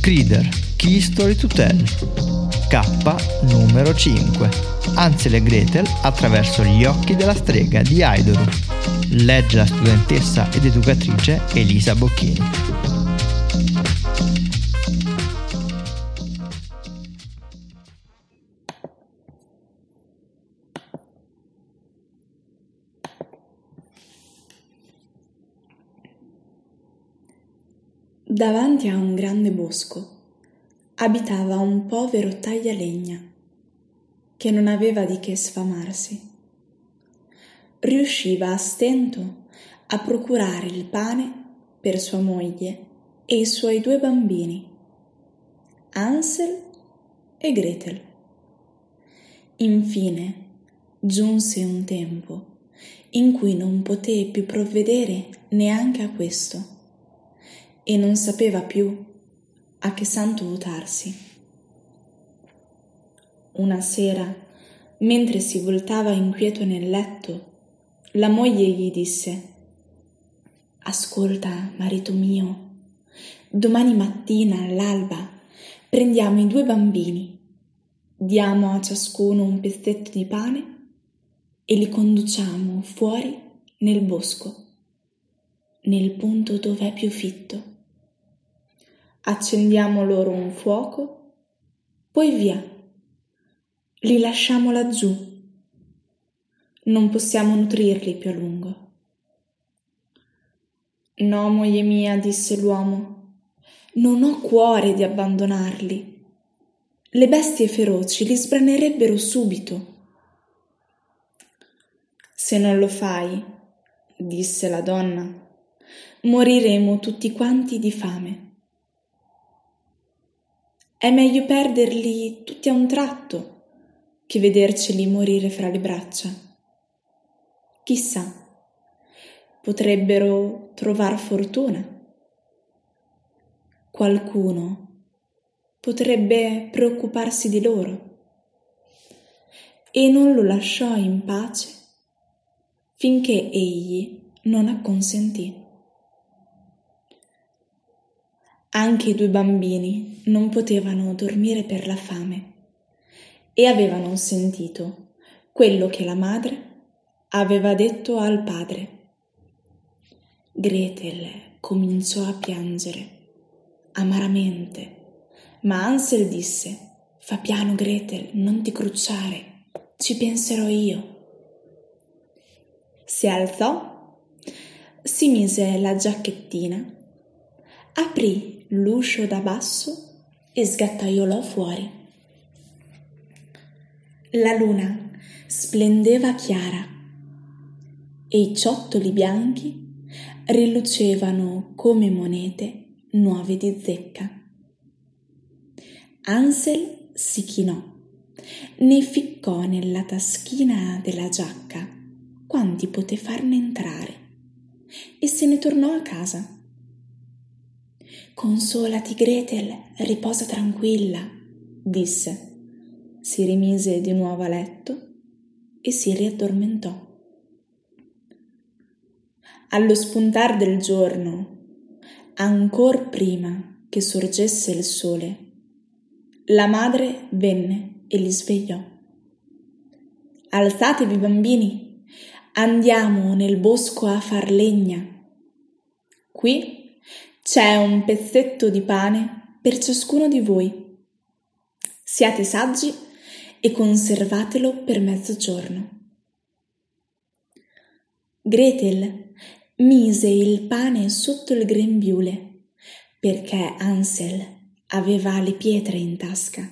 Crider, Key Story to Tell. K numero 5. Ansel e Gretel attraverso gli occhi della strega di Aidoru. Legge la studentessa ed educatrice Elisa Bocchini. Davanti a un grande bosco abitava un povero taglialegna che non aveva di che sfamarsi. Riusciva a stento a procurare il pane per sua moglie e i suoi due bambini, Ansel e Gretel. Infine giunse un tempo in cui non poté più provvedere neanche a questo e non sapeva più a che santo votarsi. Una sera, mentre si voltava inquieto nel letto, la moglie gli disse Ascolta, marito mio, domani mattina all'alba prendiamo i due bambini, diamo a ciascuno un pezzetto di pane e li conduciamo fuori nel bosco, nel punto dove è più fitto accendiamo loro un fuoco, poi via, li lasciamo laggiù. Non possiamo nutrirli più a lungo. No, moglie mia, disse l'uomo, non ho cuore di abbandonarli. Le bestie feroci li sbranerebbero subito. Se non lo fai, disse la donna, moriremo tutti quanti di fame. È meglio perderli tutti a un tratto che vederceli morire fra le braccia. Chissà, potrebbero trovar fortuna. Qualcuno potrebbe preoccuparsi di loro. E non lo lasciò in pace finché egli non acconsentì. Anche i due bambini non potevano dormire per la fame e avevano sentito quello che la madre aveva detto al padre. Gretel cominciò a piangere amaramente, ma Ansel disse Fa piano Gretel, non ti crucciare, ci penserò io. Si alzò, si mise la giacchettina, aprì l'uscio da basso e sgattaiolò fuori. La luna splendeva chiara e i ciottoli bianchi rilucevano come monete nuove di zecca. Ansel si chinò, ne ficcò nella taschina della giacca quanti poté farne entrare e se ne tornò a casa. Consolati, Gretel, riposa tranquilla, disse. Si rimise di nuovo a letto e si riaddormentò. Allo spuntar del giorno, ancor prima che sorgesse il sole, la madre venne e li svegliò. Alzatevi, bambini, andiamo nel bosco a far legna. Qui c'è un pezzetto di pane per ciascuno di voi. Siate saggi e conservatelo per mezzogiorno. Gretel mise il pane sotto il grembiule perché Ansel aveva le pietre in tasca.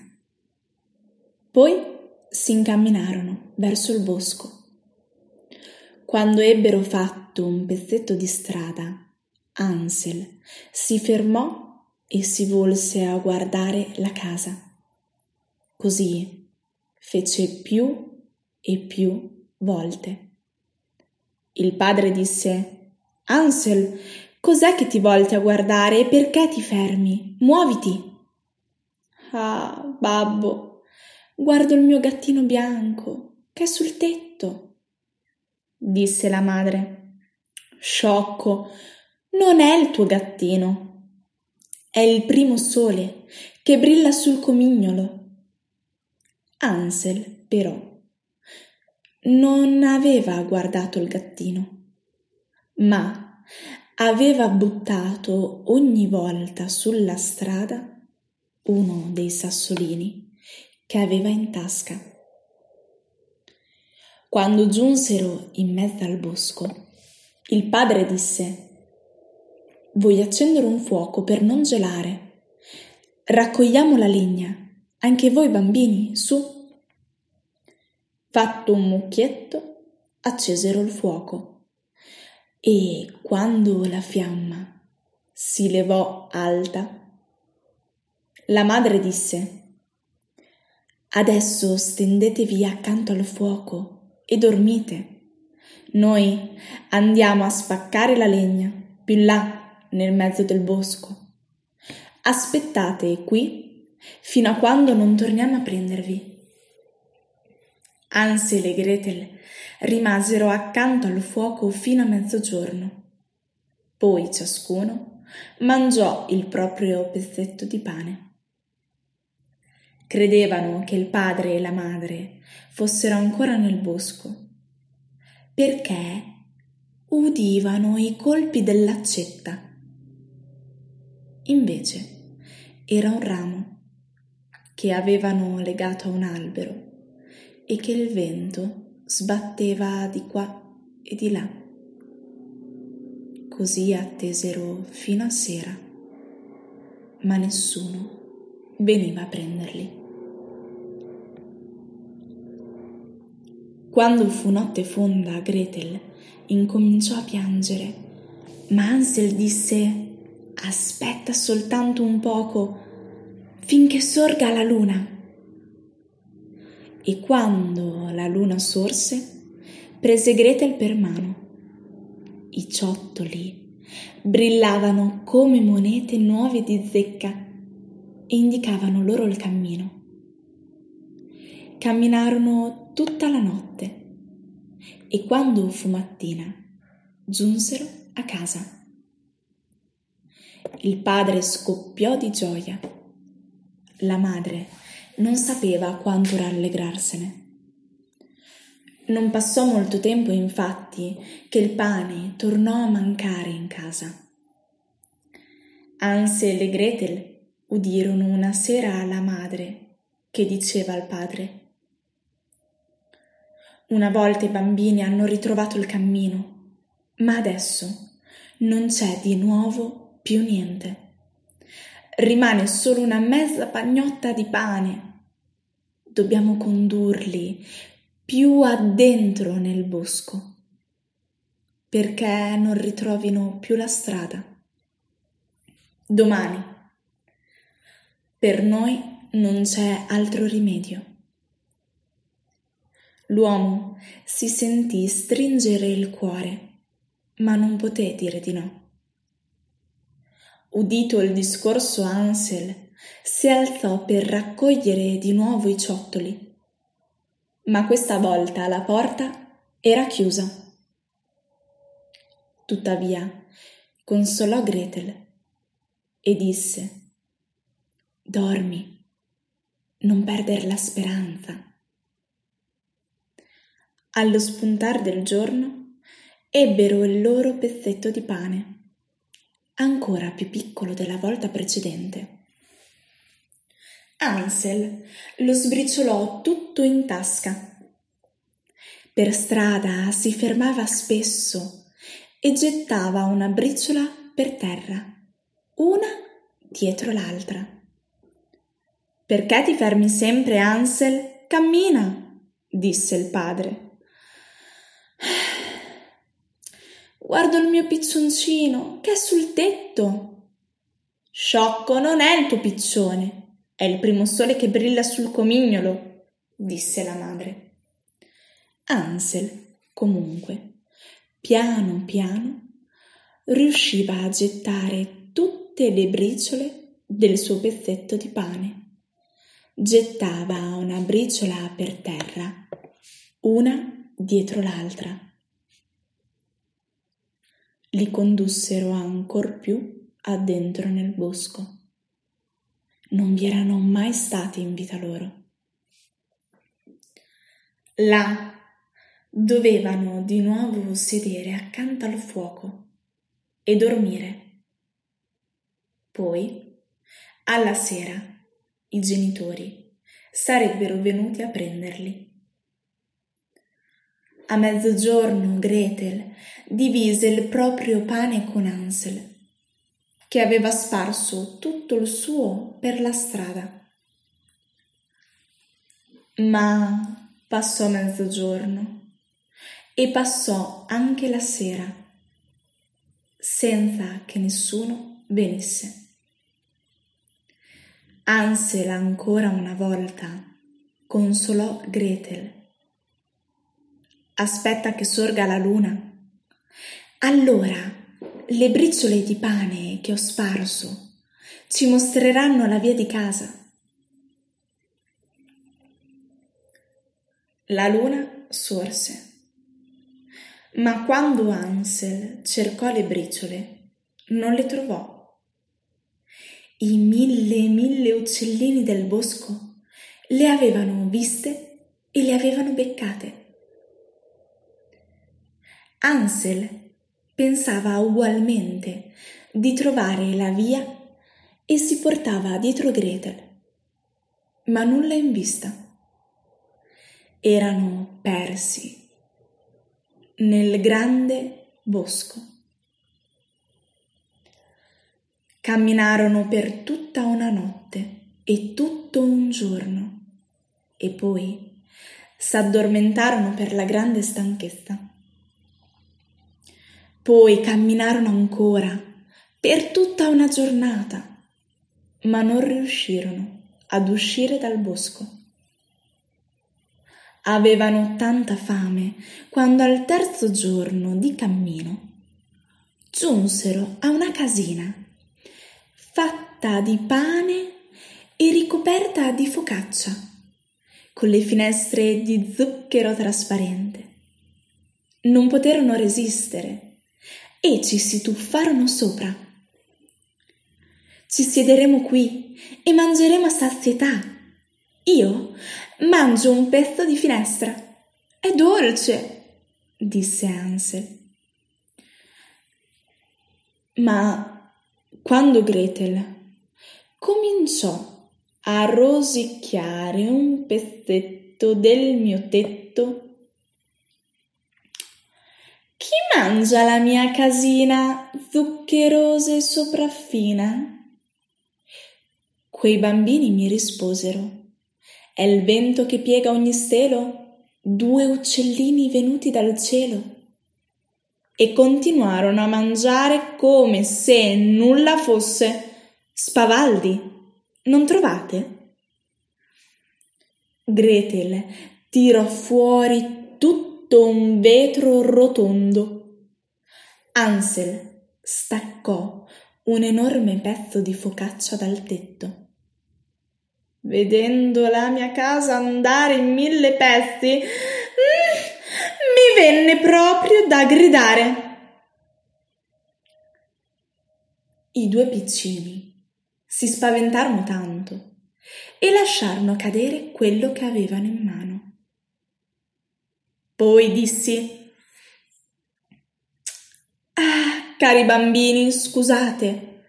Poi si incamminarono verso il bosco. Quando ebbero fatto un pezzetto di strada, Ansel si fermò e si volse a guardare la casa. Così fece più e più volte. Il padre disse Ansel, cos'è che ti volti a guardare e perché ti fermi? Muoviti. Ah, babbo, guardo il mio gattino bianco che è sul tetto, disse la madre. Sciocco, non è il tuo gattino, è il primo sole che brilla sul comignolo. Ansel, però, non aveva guardato il gattino, ma aveva buttato ogni volta sulla strada uno dei sassolini che aveva in tasca. Quando giunsero in mezzo al bosco, il padre disse Vuoi accendere un fuoco per non gelare? Raccogliamo la legna, anche voi bambini, su. Fatto un mucchietto, accesero il fuoco e quando la fiamma si levò alta, la madre disse Adesso stendetevi accanto al fuoco e dormite. Noi andiamo a spaccare la legna più là nel mezzo del bosco. Aspettate qui fino a quando non torniamo a prendervi. Ansel e Gretel rimasero accanto al fuoco fino a mezzogiorno. Poi ciascuno mangiò il proprio pezzetto di pane. Credevano che il padre e la madre fossero ancora nel bosco, perché udivano i colpi dell'accetta. Invece era un ramo che avevano legato a un albero e che il vento sbatteva di qua e di là. Così attesero fino a sera, ma nessuno veniva a prenderli. Quando fu notte fonda, Gretel incominciò a piangere, ma Ansel disse Aspetta soltanto un poco finché sorga la luna e quando la luna sorse, prese Gretel per mano. I ciottoli brillavano come monete nuove di zecca e indicavano loro il cammino. Camminarono tutta la notte e quando fu mattina giunsero a casa. Il padre scoppiò di gioia. La madre non sapeva quanto rallegrarsene. Non passò molto tempo, infatti, che il pane tornò a mancare in casa. Ansel e Gretel udirono una sera la madre che diceva al padre Una volta i bambini hanno ritrovato il cammino, ma adesso non c'è di nuovo più niente rimane solo una mezza pagnotta di pane. Dobbiamo condurli più addentro nel bosco, perché non ritrovino più la strada. Domani. Per noi non c'è altro rimedio. L'uomo si sentì stringere il cuore, ma non poté dire di no. Udito il discorso Ansel, si alzò per raccogliere di nuovo i ciottoli. Ma questa volta la porta era chiusa. Tuttavia, consolò Gretel e disse Dormi, non perdere la speranza. Allo spuntar del giorno ebbero il loro pezzetto di pane ancora più piccolo della volta precedente. Ansel lo sbriciolò tutto in tasca. Per strada si fermava spesso e gettava una briciola per terra, una dietro l'altra. Perché ti fermi sempre, Ansel? Cammina, disse il padre. Guardo il mio piccioncino che è sul tetto. Sciocco, non è il tuo piccione, è il primo sole che brilla sul comignolo, disse la madre. Ansel, comunque, piano piano, riusciva a gettare tutte le briciole del suo pezzetto di pane. Gettava una briciola per terra, una dietro l'altra li condussero ancor più addentro nel bosco. Non vi erano mai stati in vita loro. Là dovevano di nuovo sedere accanto al fuoco e dormire. Poi, alla sera, i genitori sarebbero venuti a prenderli. A mezzogiorno Gretel divise il proprio pane con Ansel, che aveva sparso tutto il suo per la strada. Ma passò mezzogiorno e passò anche la sera, senza che nessuno venisse. Ansel ancora una volta consolò Gretel. Aspetta che sorga la luna. Allora le briciole di pane che ho sparso ci mostreranno la via di casa. La luna sorse ma quando Ansel cercò le briciole, non le trovò. I mille e mille uccellini del bosco le avevano viste e le avevano beccate. Ansel pensava ugualmente di trovare la via e si portava dietro Gretel, ma nulla in vista. Erano persi nel grande bosco. Camminarono per tutta una notte e tutto un giorno e poi s'addormentarono per la grande stanchezza. Poi camminarono ancora per tutta una giornata, ma non riuscirono ad uscire dal bosco. Avevano tanta fame quando al terzo giorno di cammino giunsero a una casina fatta di pane e ricoperta di focaccia, con le finestre di zucchero trasparente. Non poterono resistere e ci si tuffarono sopra. Ci siederemo qui e mangeremo a sazietà. Io Mangio un pezzo di finestra. È dolce, disse Ansel. Ma quando Gretel cominciò a rosicchiare un pezzetto del mio tetto, chi mangia la mia casina zuccherosa e sopraffina? Quei bambini mi risposero è il vento che piega ogni stelo? Due uccellini venuti dal cielo. E continuarono a mangiare come se nulla fosse. Spavaldi, non trovate? Gretel tirò fuori tutto un vetro rotondo. Ansel staccò un enorme pezzo di focaccia dal tetto vedendo la mia casa andare in mille pezzi, mm, mi venne proprio da gridare. I due piccini si spaventarono tanto e lasciarono cadere quello che avevano in mano. Poi dissi Ah, cari bambini, scusate.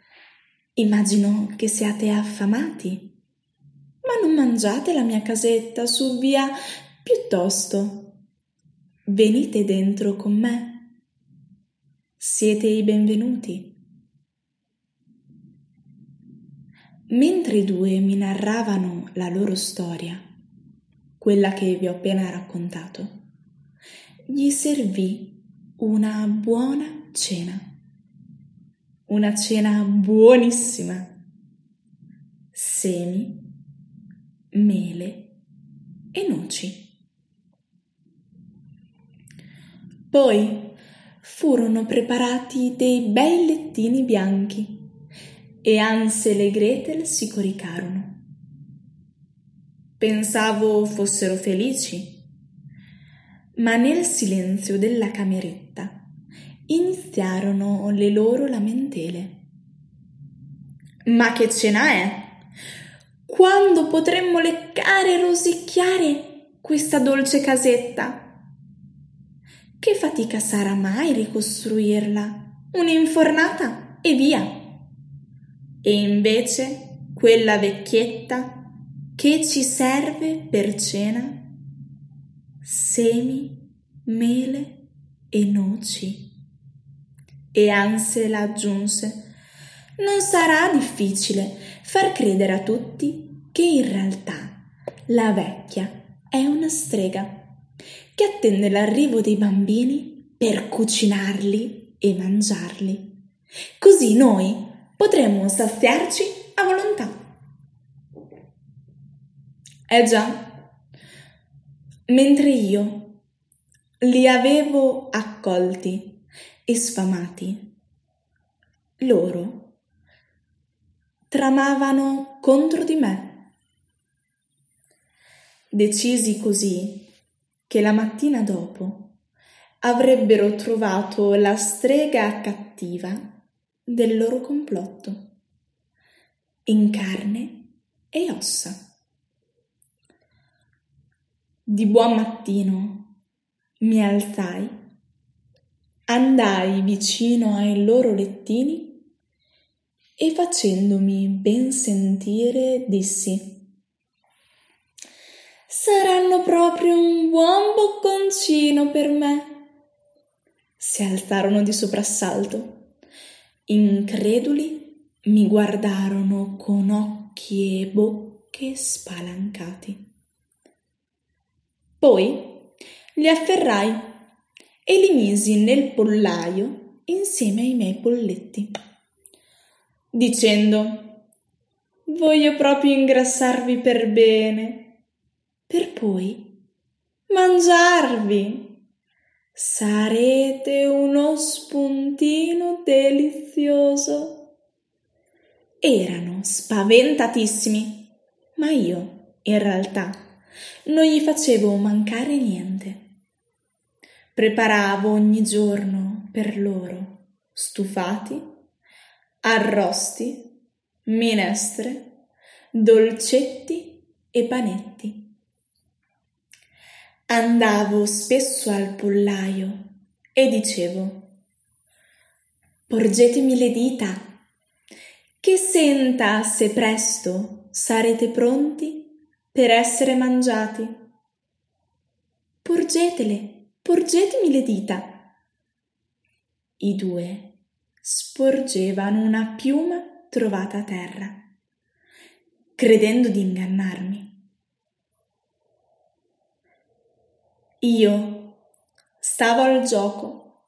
Immagino che siate affamati ma non mangiate la mia casetta su via piuttosto. Venite dentro con me. Siete i benvenuti. Mentre i due mi narravano la loro storia, quella che vi ho appena raccontato, gli servì una buona cena. Una cena buonissima. Semi mele e noci. Poi furono preparati dei bei lettini bianchi e Ansel e Gretel si coricarono. Pensavo fossero felici, ma nel silenzio della cameretta iniziarono le loro lamentele. Ma che cena è? Quando potremmo leccare e rosicchiare questa dolce casetta? Che fatica sarà mai ricostruirla? Un'infornata e via. E invece quella vecchietta che ci serve per cena? Semi, mele e noci. E Ansel aggiunse, non sarà difficile far credere a tutti che in realtà la vecchia è una strega che attende l'arrivo dei bambini per cucinarli e mangiarli. Così noi potremmo saziarci a volontà. Eh già, mentre io li avevo accolti e sfamati, loro tramavano contro di me. Decisi così che la mattina dopo avrebbero trovato la strega cattiva del loro complotto, in carne e ossa. Di buon mattino mi alzai, andai vicino ai loro lettini e facendomi ben sentire dissi Saranno proprio un buon bocconcino per me. Si alzarono di soprassalto. Increduli mi guardarono con occhi e bocche spalancati. Poi li afferrai e li misi nel pollaio insieme ai miei polletti, dicendo Voglio proprio ingrassarvi per bene per poi mangiarvi. Sarete uno spuntino delizioso. Erano spaventatissimi, ma io, in realtà, non gli facevo mancare niente. Preparavo ogni giorno per loro stufati, arrosti, minestre, dolcetti e panetti. Andavo spesso al pollaio e dicevo Porgetemi le dita, che senta se presto sarete pronti per essere mangiati. Porgetele, porgetemi le dita. I due sporgevano una piuma trovata a terra, credendo di ingannarmi. Io stavo al gioco.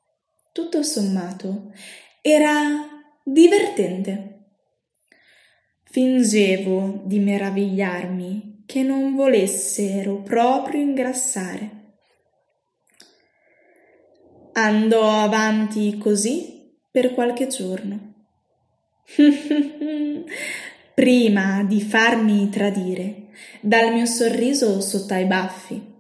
Tutto sommato era divertente. Fingevo di meravigliarmi che non volessero proprio ingrassare. Andò avanti così per qualche giorno. Prima di farmi tradire dal mio sorriso sotto ai baffi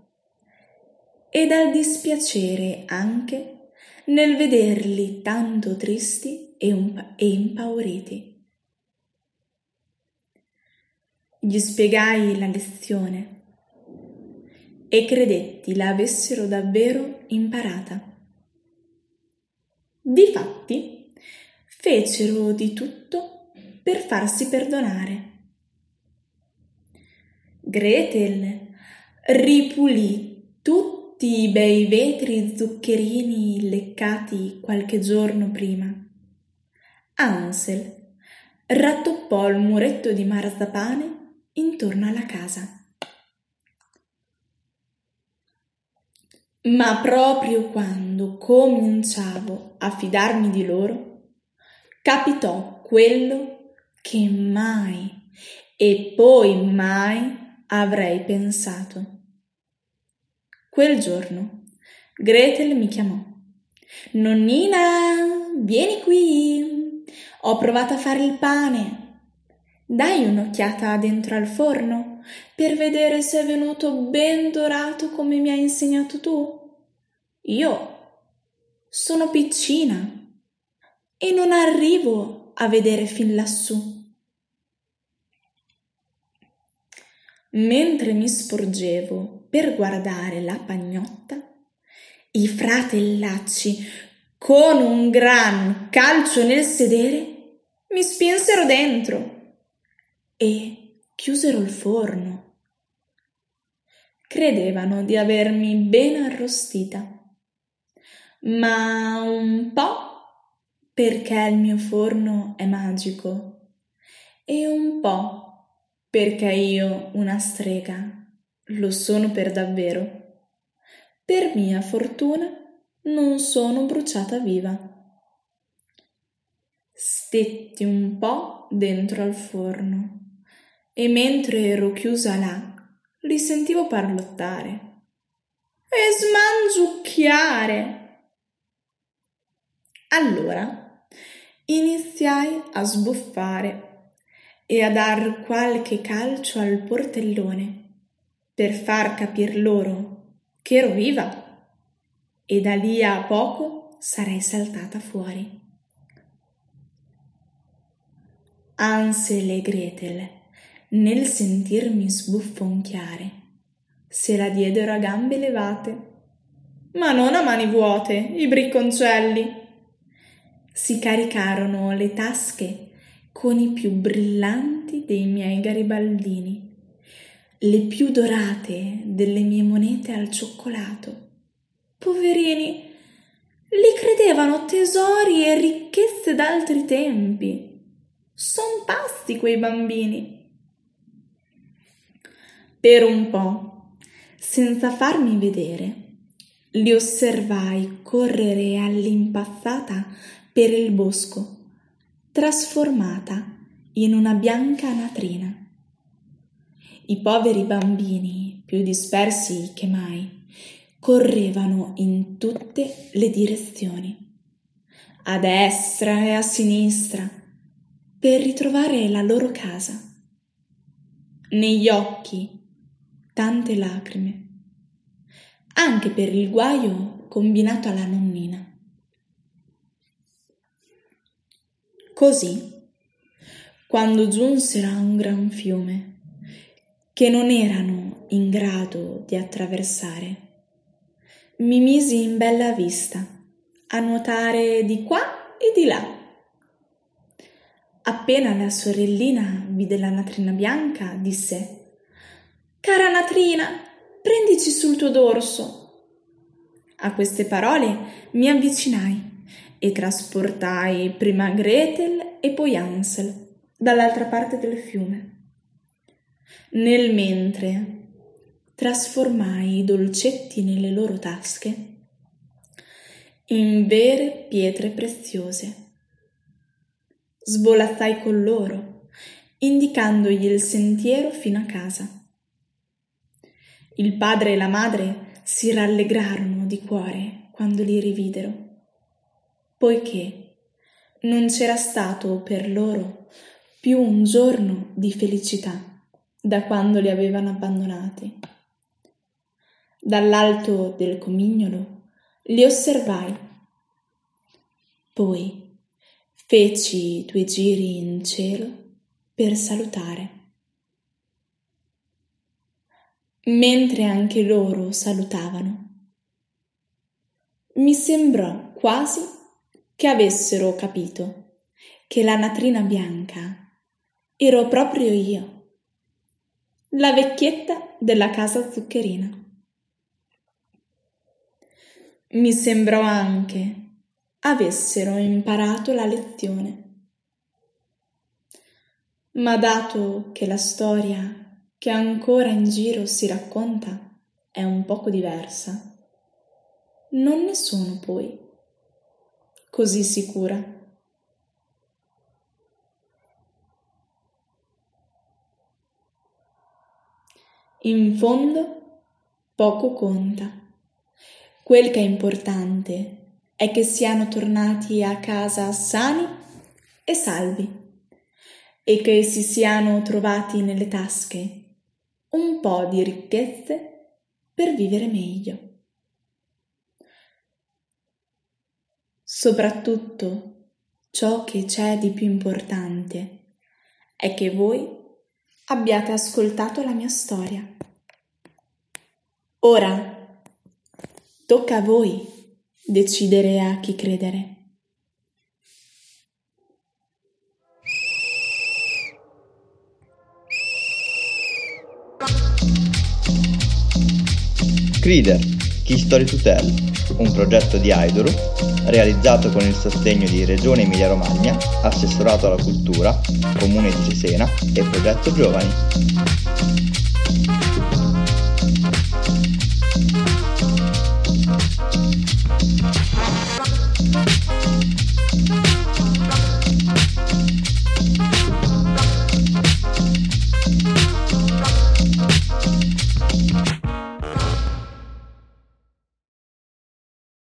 e dal dispiacere anche nel vederli tanto tristi e, un, e impauriti. Gli spiegai la lezione e credetti la avessero davvero imparata. Difatti, fecero di tutto per farsi perdonare. Gretel ripulì tutti i bei vetri zuccherini leccati qualche giorno prima. Ansel rattoppò il muretto di marzapane intorno alla casa. Ma proprio quando cominciavo a fidarmi di loro, capitò quello che mai e poi mai avrei pensato. Quel giorno Gretel mi chiamò. Nonnina, vieni qui. Ho provato a fare il pane. Dai un'occhiata dentro al forno per vedere se è venuto ben dorato come mi hai insegnato tu. Io sono piccina e non arrivo a vedere fin lassù. Mentre mi sporgevo per guardare la pagnotta, i fratellacci, con un gran calcio nel sedere, mi spinsero dentro e chiusero il forno. Credevano di avermi ben arrostita, ma un po' perché il mio forno è magico e un po' perché io, una strega, lo sono per davvero. Per mia fortuna non sono bruciata viva. Stetti un po' dentro al forno e mentre ero chiusa là li sentivo parlottare e smangiucchiare. Allora iniziai a sbuffare e a dar qualche calcio al portellone per far capir loro che ero viva e da lì a poco sarei saltata fuori. Ansel e Gretel, nel sentirmi sbuffonchiare, se la diedero a gambe levate, ma non a mani vuote, i bricconcelli. Si caricarono le tasche con i più brillanti dei miei garibaldini, le più dorate delle mie monete al cioccolato. Poverini, li credevano tesori e ricchezze d'altri tempi. Son pasti quei bambini. Per un po', senza farmi vedere, li osservai correre all'impazzata per il bosco trasformata in una bianca anatrina. I poveri bambini, più dispersi che mai, correvano in tutte le direzioni, a destra e a sinistra, per ritrovare la loro casa. Negli occhi tante lacrime, anche per il guaio combinato alla nonnina. Così, quando giunsero a un gran fiume, che non erano in grado di attraversare, mi misi in bella vista a nuotare di qua e di là. Appena la sorellina vide la natrina bianca, disse Cara natrina, prendici sul tuo dorso. A queste parole mi avvicinai e trasportai prima Gretel e poi Ansel dall'altra parte del fiume. Nel mentre trasformai i dolcetti nelle loro tasche in vere pietre preziose. Svolazzai con loro, indicandogli il sentiero fino a casa. Il padre e la madre si rallegrarono di cuore quando li rividero poiché non c'era stato per loro più un giorno di felicità da quando li avevano abbandonati. Dall'alto del comignolo li osservai, poi feci due giri in cielo per salutare. Mentre anche loro salutavano, mi sembrò quasi che avessero capito che la natrina bianca ero proprio io, la vecchietta della casa zuccherina. Mi sembrò anche avessero imparato la lezione. Ma dato che la storia che ancora in giro si racconta è un poco diversa, non ne sono poi così sicura. In fondo poco conta. Quel che è importante è che siano tornati a casa sani e salvi e che si siano trovati nelle tasche un po' di ricchezze per vivere meglio. Soprattutto, ciò che c'è di più importante è che voi abbiate ascoltato la mia storia. Ora, tocca a voi decidere a chi credere. Crider, Key Story to Tell, un progetto di Aidoru realizzato con il sostegno di Regione Emilia-Romagna, Assessorato alla Cultura, Comune di Cesena e Progetto Giovani.